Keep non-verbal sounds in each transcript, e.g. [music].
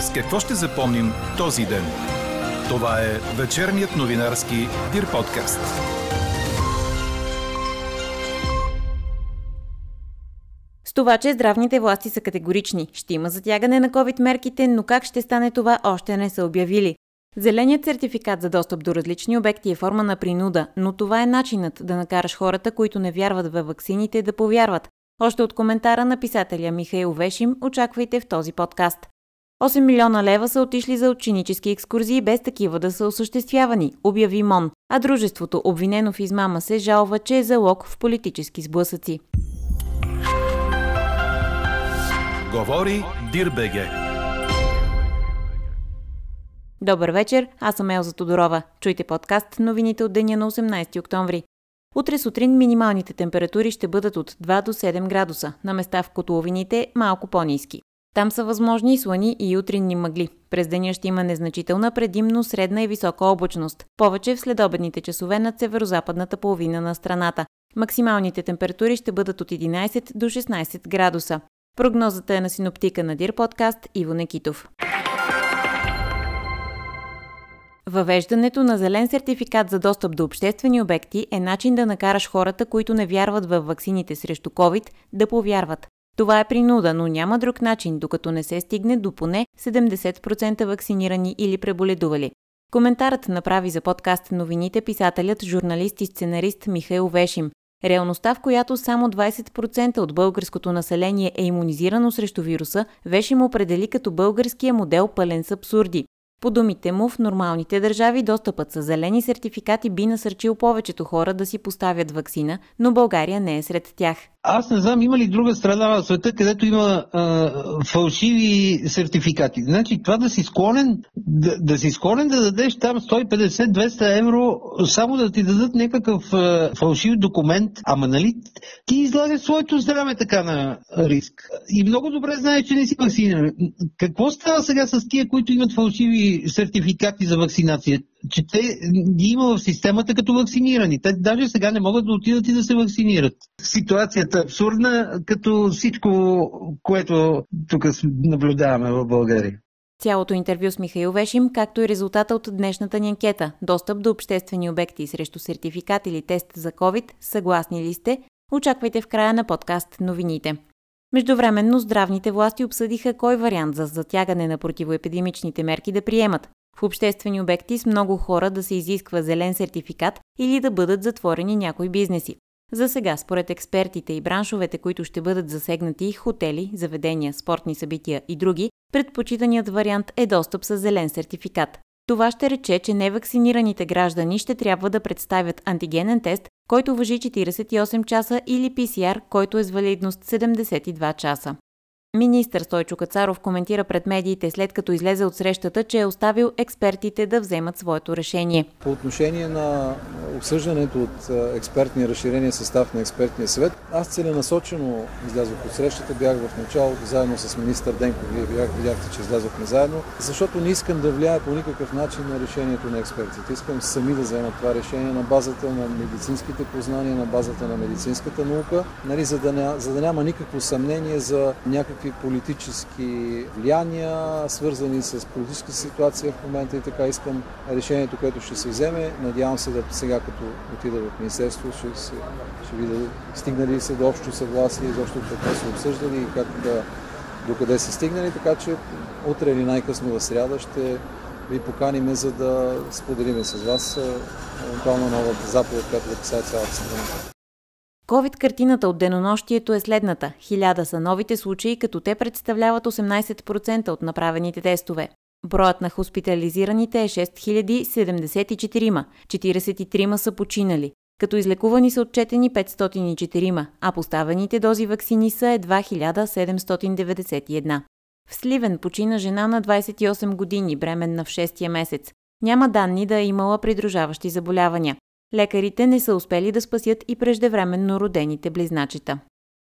С какво ще запомним този ден? Това е вечерният новинарски Дир подкаст. С това, че здравните власти са категорични, ще има затягане на COVID мерките, но как ще стане това, още не са обявили. Зеленият сертификат за достъп до различни обекти е форма на принуда, но това е начинът да накараш хората, които не вярват във ваксините, да повярват. Още от коментара на писателя Михаил Вешим очаквайте в този подкаст. 8 милиона лева са отишли за ученически екскурзии без такива да са осъществявани, обяви МОН, а дружеството, обвинено в измама, се жалва, че е залог в политически сблъсъци. Говори Дирбеге. Добър вечер, аз съм Елза Тодорова. Чуйте подкаст новините от деня на 18 октомври. Утре сутрин минималните температури ще бъдат от 2 до 7 градуса, на места в котловините малко по-низки. Там са възможни слани и утринни мъгли. През деня ще има незначителна предимно средна и висока облачност, повече в следобедните часове над северо-западната половина на страната. Максималните температури ще бъдат от 11 до 16 градуса. Прогнозата е на синоптика на Дир подкаст Иво Некитов. Въвеждането на зелен сертификат за достъп до обществени обекти е начин да накараш хората, които не вярват в ваксините срещу COVID, да повярват. Това е принуда, но няма друг начин, докато не се стигне до поне 70% вакцинирани или преболедували. Коментарът направи за подкаст новините писателят, журналист и сценарист Михаил Вешим. Реалността, в която само 20% от българското население е иммунизирано срещу вируса, Вешим определи като българския модел пълен с абсурди. По думите му, в нормалните държави достъпът с зелени сертификати би насърчил повечето хора да си поставят вакцина, но България не е сред тях. Аз не знам има ли друга страна в света, където има а, фалшиви сертификати. Значи това да си склонен да, да си склонен да дадеш там 150-200 евро, само да ти дадат някакъв а, фалшив документ, ама нали ти излагаш своето здраве така на риск. И много добре знаеш, че не си вакциниран. Какво става сега с тия, които имат фалшиви сертификати за вакцинация? че те ги има в системата като вакцинирани. Те даже сега не могат да отидат и да се вакцинират. Ситуацията е абсурдна, като всичко, което тук наблюдаваме в България. Цялото интервю с Михаил Вешим, както и резултата от днешната ни анкета «Достъп до обществени обекти срещу сертификат или тест за COVID, съгласни ли сте?» Очаквайте в края на подкаст новините. Междувременно здравните власти обсъдиха кой вариант за затягане на противоепидемичните мерки да приемат в обществени обекти с много хора да се изисква зелен сертификат или да бъдат затворени някои бизнеси. За сега, според експертите и браншовете, които ще бъдат засегнати хотели, заведения, спортни събития и други, предпочитаният вариант е достъп с зелен сертификат. Това ще рече, че невакцинираните граждани ще трябва да представят антигенен тест, който въжи 48 часа или PCR, който е с валидност 72 часа. Министър Стойчо Кацаров коментира пред медиите след като излезе от срещата, че е оставил експертите да вземат своето решение. По отношение на обсъждането от експертния разширения състав на експертния съвет, аз целенасочено излязох от срещата, бях в началото заедно с министър Денков, вие видяхте, че излязохме заедно, защото не искам да влияя по никакъв начин на решението на експертите. Искам сами да вземат това решение на базата на медицинските познания, на базата на медицинската наука, нали, за, да за да няма никакво съмнение за някакъв някакви политически влияния, свързани с политическа ситуация в момента и така искам решението, което ще се вземе. Надявам се да сега, като отида в Министерство, ще, се, ще видя стигнали се до общо съгласие, изобщо какво са обсъждали и как да, докъде са стигнали, така че утре или най-късно в сряда ще ви поканиме, за да споделиме с вас евентуално новата заповед, която да касае цялата страна. COVID-картината от денонощието е следната. Хиляда са новите случаи, като те представляват 18% от направените тестове. Броят на хоспитализираните е 6074, 43 са починали, като излекувани са отчетени 504, а поставените дози вакцини са едва 1791. В Сливен почина жена на 28 години, бременна в 6 месец. Няма данни да е имала придружаващи заболявания. Лекарите не са успели да спасят и преждевременно родените близначета.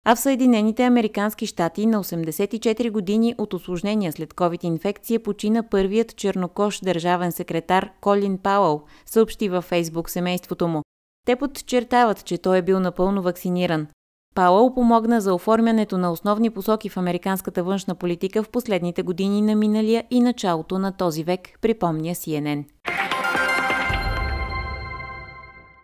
А в Съединените Американски щати на 84 години от осложнения след COVID-инфекция почина първият чернокош държавен секретар Колин Пауъл, съобщи във Фейсбук семейството му. Те подчертават, че той е бил напълно вакциниран. Пауъл помогна за оформянето на основни посоки в американската външна политика в последните години на миналия и началото на този век, припомня CNN.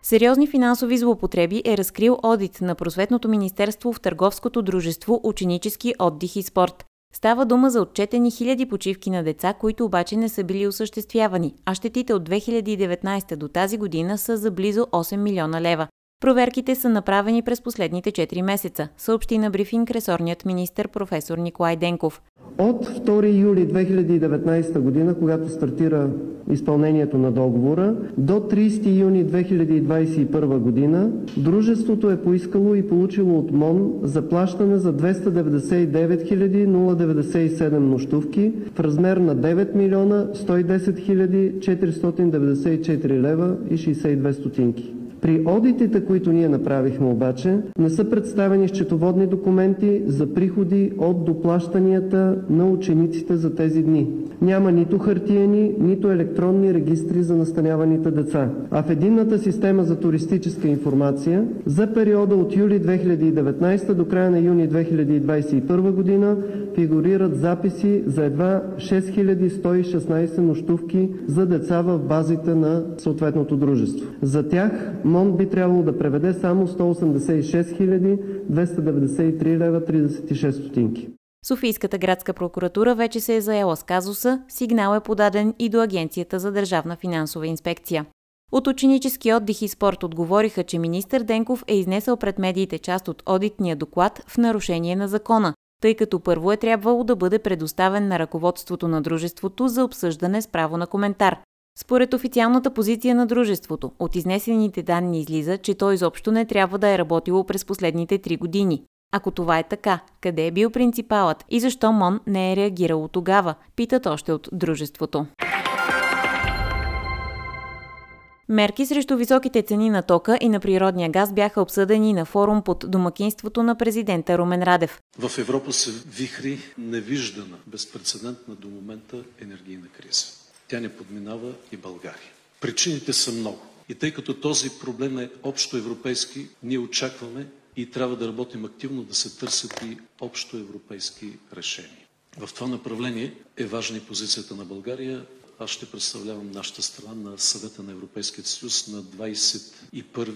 Сериозни финансови злоупотреби е разкрил одит на Просветното министерство в Търговското дружество Ученически отдих и спорт. Става дума за отчетени хиляди почивки на деца, които обаче не са били осъществявани, а щетите от 2019 до тази година са за близо 8 милиона лева. Проверките са направени през последните 4 месеца, съобщи на брифинг ресорният министр професор Николай Денков. От 2 юли 2019 година, когато стартира изпълнението на договора, до 30 юни 2021 година дружеството е поискало и получило от МОН заплащане за 299 097 нощувки в размер на 9 милиона 110 494 лева и 62 стотинки. При одитите, които ние направихме обаче, не са представени счетоводни документи за приходи от доплащанията на учениците за тези дни. Няма нито хартиени, нито електронни регистри за настаняваните деца. А в единната система за туристическа информация за периода от юли 2019 до края на юни 2021 година фигурират записи за едва 6116 нощувки за деца в базите на съответното дружество. За тях МОН би трябвало да преведе само 186 293 лева 36 стотинки. Софийската градска прокуратура вече се е заела с казуса, сигнал е подаден и до Агенцията за държавна финансова инспекция. От ученически отдих и спорт отговориха, че министър Денков е изнесъл пред медиите част от одитния доклад в нарушение на закона, тъй като първо е трябвало да бъде предоставен на ръководството на дружеството за обсъждане с право на коментар. Според официалната позиция на дружеството, от изнесените данни излиза, че той изобщо не трябва да е работило през последните три години. Ако това е така, къде е бил принципалът и защо МОН не е реагирало тогава, питат още от дружеството. Мерки срещу високите цени на тока и на природния газ бяха обсъдени на форум под домакинството на президента Румен Радев. В Европа се вихри невиждана, безпредседентна до момента енергийна криза. Тя не подминава и България. Причините са много. И тъй като този проблем е общо европейски, ние очакваме и трябва да работим активно да се търсят и общо европейски решения. В това направление е важна и позицията на България. Аз ще представлявам нашата страна на Съвета на Европейския съюз на 21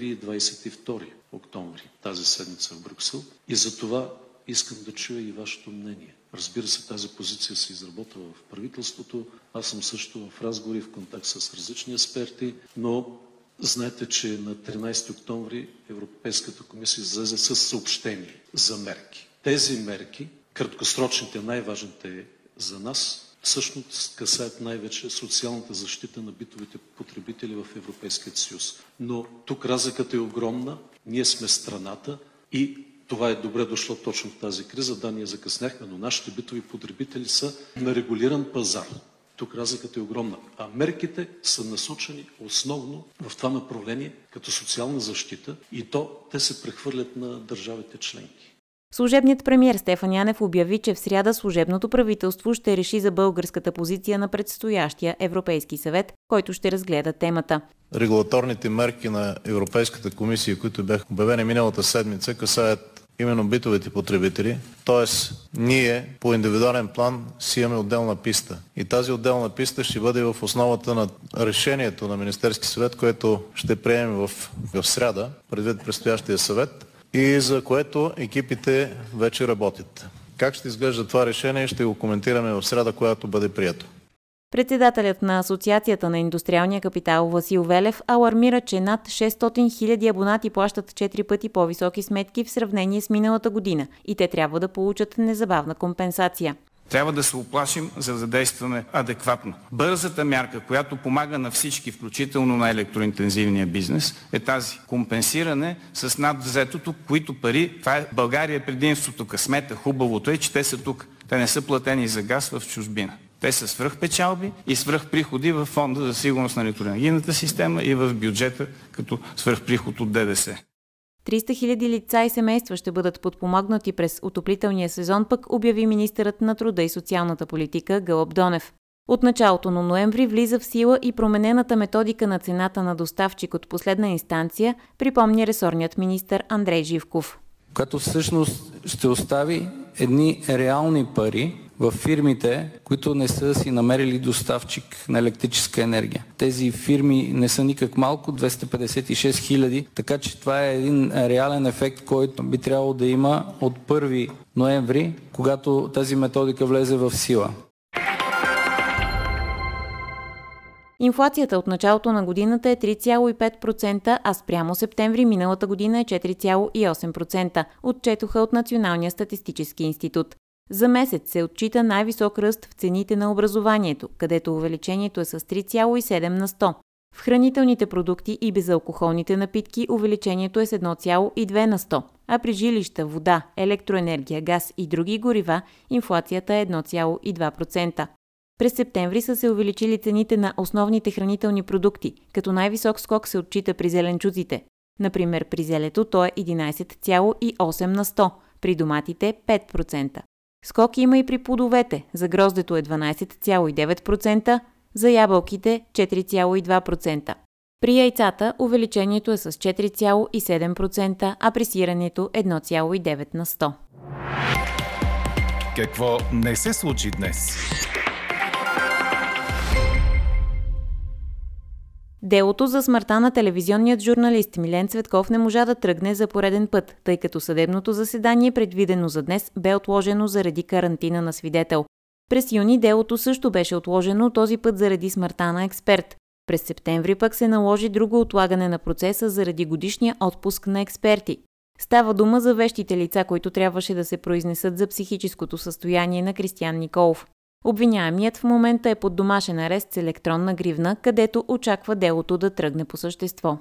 и 22 октомври тази седмица в Брюксел. И за това искам да чуя и вашето мнение. Разбира се, тази позиция се изработва в правителството. Аз съм също в разговори, в контакт с различни експерти, но Знаете, че на 13 октомври Европейската комисия излезе с съобщение за мерки. Тези мерки, краткосрочните, най-важните за нас, всъщност касаят най-вече социалната защита на битовите потребители в Европейския съюз. Но тук разликата е огромна. Ние сме страната и това е добре дошло точно в тази криза. Да, ние закъсняхме, но нашите битови потребители са на регулиран пазар. Тук разликата е огромна. А мерките са насочени основно в това направление като социална защита и то те се прехвърлят на държавите членки. Служебният премьер Стефан Янев обяви, че в сряда служебното правителство ще реши за българската позиция на предстоящия Европейски съвет, който ще разгледа темата. Регулаторните мерки на Европейската комисия, които бяха обявени миналата седмица, касаят именно битовите потребители. Тоест, ние по индивидуален план си имаме отделна писта. И тази отделна писта ще бъде в основата на решението на Министерски съвет, което ще приемем в, в сряда, предвид предстоящия съвет, и за което екипите вече работят. Как ще изглежда това решение, ще го коментираме в среда, която бъде прието. Председателят на Асоциацията на индустриалния капитал Васил Велев алармира, че над 600 000 абонати плащат 4 пъти по-високи сметки в сравнение с миналата година и те трябва да получат незабавна компенсация. Трябва да се оплашим, за да действаме адекватно. Бързата мярка, която помага на всички, включително на електроинтензивния бизнес, е тази. Компенсиране с надвзетото, които пари, това е България е предимството, късмета, хубавото е, че те са тук. Те не са платени за газ в чужбина. Те са свръхпечалби и свръхприходи в фонда за сигурност на електроенергийната система и в бюджета като свръхприход от ДДС. 300 000 лица и семейства ще бъдат подпомогнати през отоплителния сезон, пък обяви министърът на труда и социалната политика Гълъб Донев. От началото на ноември влиза в сила и променената методика на цената на доставчик от последна инстанция, припомни ресорният министр Андрей Живков. която всъщност ще остави едни реални пари в фирмите, които не са си намерили доставчик на електрическа енергия. Тези фирми не са никак малко, 256 хиляди, така че това е един реален ефект, който би трябвало да има от 1 ноември, когато тази методика влезе в сила. Инфлацията от началото на годината е 3,5%, а спрямо септември миналата година е 4,8%, отчетоха от Националния статистически институт. За месец се отчита най-висок ръст в цените на образованието, където увеличението е с 3,7 на 100. В хранителните продукти и безалкохолните напитки увеличението е с 1,2 на 100, а при жилища, вода, електроенергия, газ и други горива инфлацията е 1,2%. През септември са се увеличили цените на основните хранителни продукти, като най-висок скок се отчита при зеленчуците. Например, при зелето то е 11,8 на 100, при доматите 5%. Скок има и при плодовете. За гроздето е 12,9%, за ябълките 4,2%. При яйцата увеличението е с 4,7%, а при сирането 1,9 на 100. Какво не се случи днес? Делото за смъртта на телевизионният журналист Милен Цветков не можа да тръгне за пореден път, тъй като съдебното заседание, предвидено за днес, бе отложено заради карантина на свидетел. През юни делото също беше отложено, този път заради смъртта на експерт. През септември пък се наложи друго отлагане на процеса заради годишния отпуск на експерти. Става дума за вещите лица, които трябваше да се произнесат за психическото състояние на Кристиян Николов. Обвиняемият в момента е под домашен арест с електронна гривна, където очаква делото да тръгне по същество.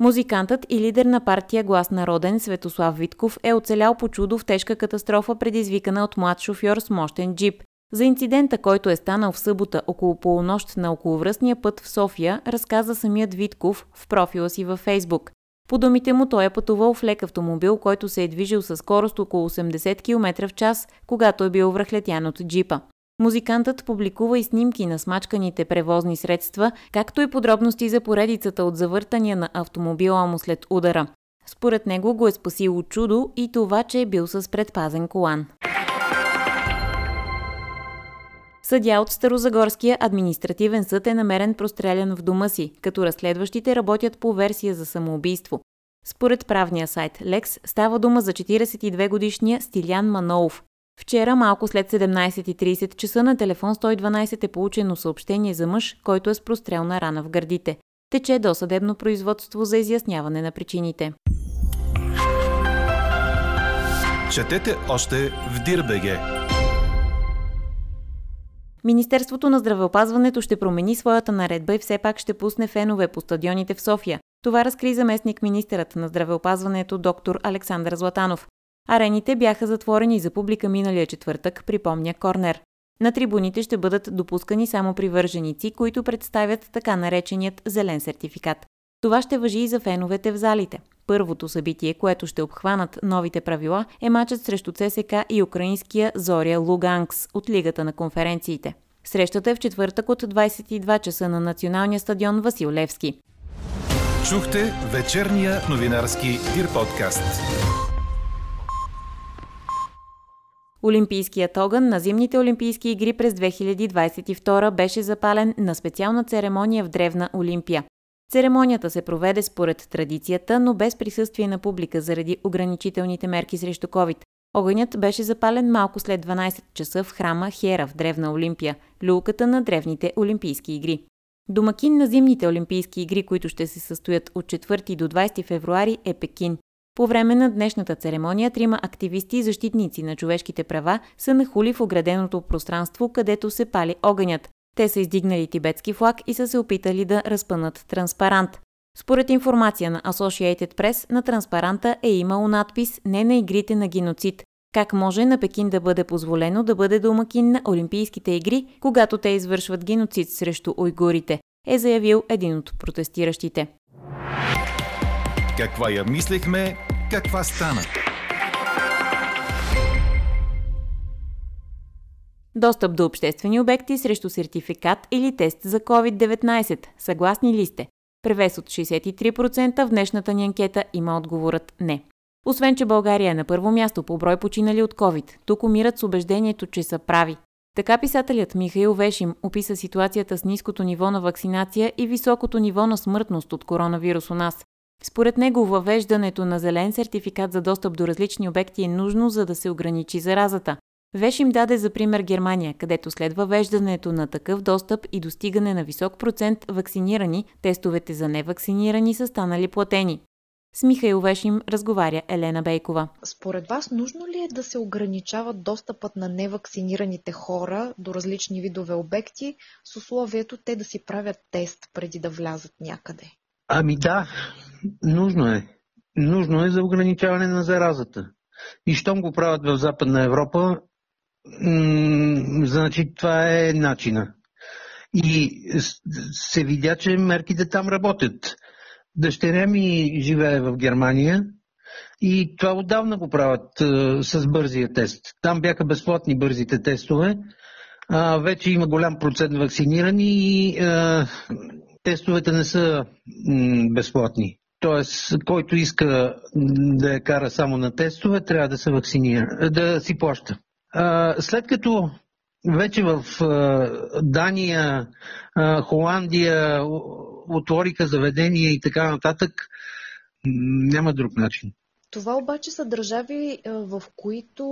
Музикантът и лидер на партия Глас народен Светослав Витков е оцелял по чудо в тежка катастрофа, предизвикана от млад шофьор с мощен джип. За инцидента, който е станал в събота около полунощ на околовръстния път в София, разказа самият Витков в профила си във Фейсбук. По думите му той е пътувал в лек автомобил, който се е движил със скорост около 80 км в час, когато е бил връхлетян от джипа. Музикантът публикува и снимки на смачканите превозни средства, както и подробности за поредицата от завъртания на автомобила му след удара. Според него го е спасило чудо и това, че е бил с предпазен колан. Съдя от Старозагорския административен съд е намерен прострелян в дома си, като разследващите работят по версия за самоубийство. Според правния сайт Лекс става дума за 42-годишния Стилян Манолов. Вчера, малко след 17.30 часа на телефон 112 е получено съобщение за мъж, който е с прострелна рана в гърдите. Тече досъдебно производство за изясняване на причините. Четете още в Дирбеге! Министерството на здравеопазването ще промени своята наредба и все пак ще пусне фенове по стадионите в София. Това разкри заместник министърът на здравеопазването доктор Александър Златанов. Арените бяха затворени за публика миналия четвъртък, припомня Корнер. На трибуните ще бъдат допускани само привърженици, които представят така нареченият зелен сертификат. Това ще въжи и за феновете в залите. Първото събитие, което ще обхванат новите правила, е матчът срещу ЦСК и украинския Зория Луганкс от Лигата на конференциите. Срещата е в четвъртък от 22 часа на националния стадион Васил Левски. Чухте вечерния новинарски Дир подкаст. Олимпийският огън на зимните Олимпийски игри през 2022 беше запален на специална церемония в Древна Олимпия. Церемонията се проведе според традицията, но без присъствие на публика заради ограничителните мерки срещу COVID. Огънят беше запален малко след 12 часа в храма Хера в Древна Олимпия, люлката на древните Олимпийски игри. Домакин на зимните Олимпийски игри, които ще се състоят от 4 до 20 февруари е Пекин. По време на днешната церемония трима активисти и защитници на човешките права са нахули в ограденото пространство, където се пали огънят. Те са издигнали тибетски флаг и са се опитали да разпънат транспарант. Според информация на Associated Press, на транспаранта е имало надпис «Не на игрите на геноцид». Как може на Пекин да бъде позволено да бъде домакин на Олимпийските игри, когато те извършват геноцид срещу уйгурите, е заявил един от протестиращите. Каква я мислехме, каква стана? Достъп до обществени обекти срещу сертификат или тест за COVID-19. Съгласни ли сте? Превес от 63% в днешната ни анкета има отговорът не. Освен, че България е на първо място по брой починали от COVID, тук умират с убеждението, че са прави. Така писателят Михаил Вешим описа ситуацията с ниското ниво на вакцинация и високото ниво на смъртност от коронавирус у нас. Според него въвеждането на зелен сертификат за достъп до различни обекти е нужно, за да се ограничи заразата. Веш им даде за пример Германия, където след въвеждането на такъв достъп и достигане на висок процент вакцинирани, тестовете за невакцинирани са станали платени. С Михаил Вешим разговаря Елена Бейкова. Според вас, нужно ли е да се ограничава достъпът на невакцинираните хора до различни видове обекти с условието те да си правят тест преди да влязат някъде? Ами да, нужно е. Нужно е за ограничаване на заразата. И щом го правят в Западна Европа, м- значи това е начина. И се видя, че мерките там работят. Дъщеря ми живее в Германия и това отдавна го правят а, с бързия тест. Там бяха безплатни бързите тестове. А, вече има голям процент вакцинирани и а, тестовете не са м, безплатни. Тоест, който иска да я кара само на тестове, трябва да се вакцинира, да си плаща. След като вече в Дания, Холандия отвориха заведения и така нататък, няма друг начин. Това обаче са държави, в които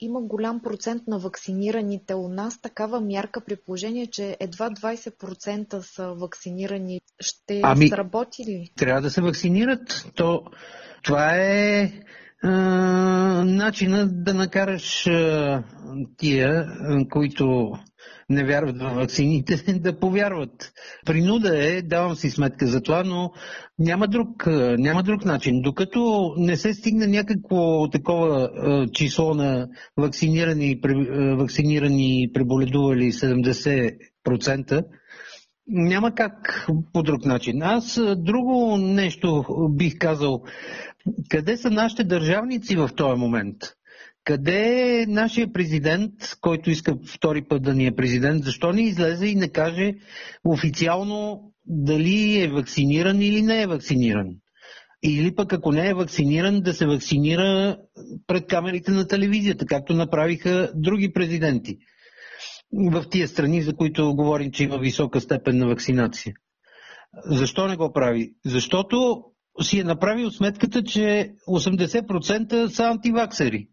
има голям процент на вакцинираните. У нас такава мярка при положение, че едва 20% са вакцинирани. Ще ами, сработи ли? Трябва да се вакцинират. То, това е начина да накараш а, тия, които не вярват в вакцините, [laughs] да повярват. Принуда е, давам си сметка за това, но няма друг, няма друг начин. Докато не се стигне някакво такова е, число на вакцинирани, е, вакцинирани преболедували 70%, няма как по друг начин. Аз друго нещо бих казал. Къде са нашите държавници в този момент? Къде е нашия президент, който иска втори път да ни е президент, защо не излезе и не каже официално дали е вакциниран или не е вакциниран? Или пък ако не е вакциниран, да се вакцинира пред камерите на телевизията, както направиха други президенти в тия страни, за които говорим, че има висока степен на вакцинация. Защо не го прави? Защото си е направил сметката, че 80% са антиваксери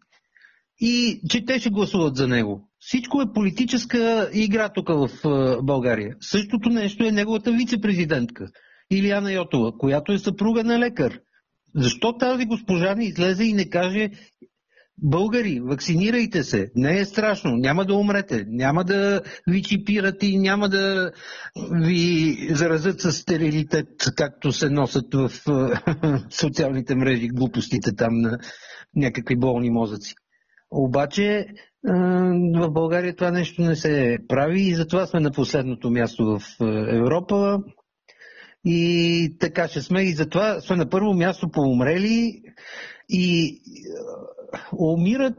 и че те ще гласуват за него. Всичко е политическа игра тук в България. Същото нещо е неговата вице-президентка Илияна Йотова, която е съпруга на лекар. Защо тази госпожа не излезе и не каже Българи, вакцинирайте се, не е страшно, няма да умрете, няма да ви чипират и няма да ви заразят с стерилитет, както се носят в [laughs] социалните мрежи, глупостите там на някакви болни мозъци. Обаче в България това нещо не се прави и затова сме на последното място в Европа. И така ще сме и затова сме на първо място по умрели и умират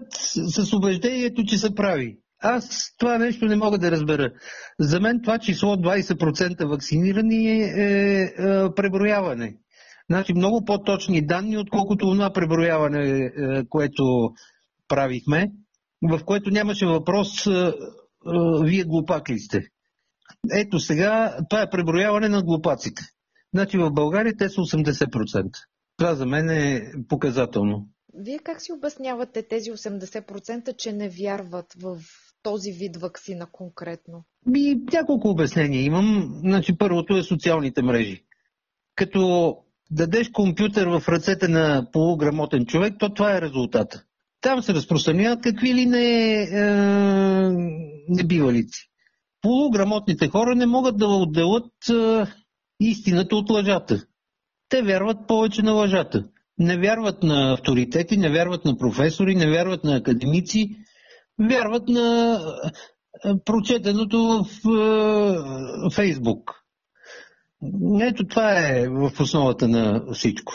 с убеждението, че са прави. Аз това нещо не мога да разбера. За мен това число 20% вакцинирани е, е, е преброяване. Значи много по-точни данни, отколкото това преброяване, е, което правихме, в което нямаше въпрос вие глупак ли сте. Ето сега, това е преброяване на глупаците. Значи в България те са 80%. Това за мен е показателно. Вие как си обяснявате тези 80%, че не вярват в този вид вакцина конкретно? Би, няколко обяснения имам. Значи първото е социалните мрежи. Като дадеш компютър в ръцете на полуграмотен човек, то това е резултата. Там се разпространяват какви ли не е, небивалици. Полуграмотните хора не могат да отделят е, истината от лъжата. Те вярват повече на лъжата. Не вярват на авторитети, не вярват на професори, не вярват на академици, вярват на прочетеното в Фейсбук. Ето това е в основата на всичко.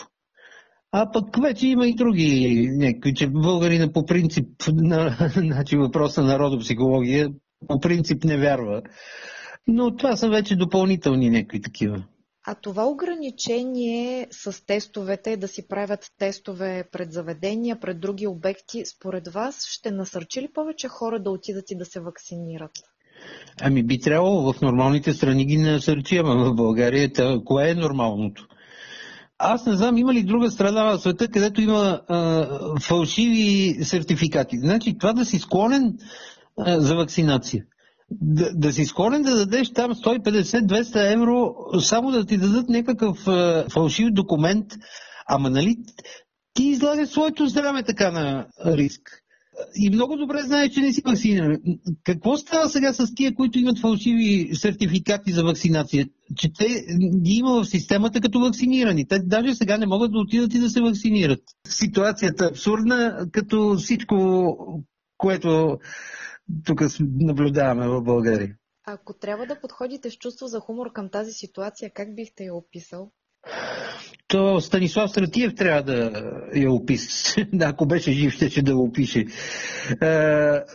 А пък вече има и други някакви, че българина по принцип, на, [laughs] значи въпрос на народопсихология, по принцип не вярва. Но това са вече допълнителни някакви такива. А това ограничение с тестовете, да си правят тестове пред заведения, пред други обекти, според вас ще насърчи ли повече хора да отидат и да се вакцинират? Ами би трябвало в нормалните страни ги насърчи, ама в България кое е нормалното? Аз не знам, има ли друга страна в света, където има а, фалшиви сертификати. Значи това да си склонен а, за вакцинация. Да, да си склонен да дадеш там 150-200 евро, само да ти дадат някакъв а, фалшив документ, ама нали ти излагаш своето здраве така на риск и много добре знаеш, че не си вакциниран. Какво става сега с тия, които имат фалшиви сертификати за вакцинация? Че те ги има в системата като вакцинирани. Те даже сега не могат да отидат и да се вакцинират. Ситуацията е абсурдна, като всичко, което тук наблюдаваме в България. Ако трябва да подходите с чувство за хумор към тази ситуация, как бихте я описал? то Станислав Стратиев трябва да я опише. [laughs] Ако беше жив, ще, ще да го опише.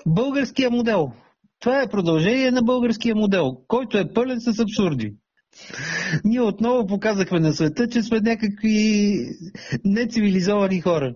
Българския модел. Това е продължение на българския модел, който е пълен с абсурди. Ние отново показахме на света, че сме някакви нецивилизовани хора.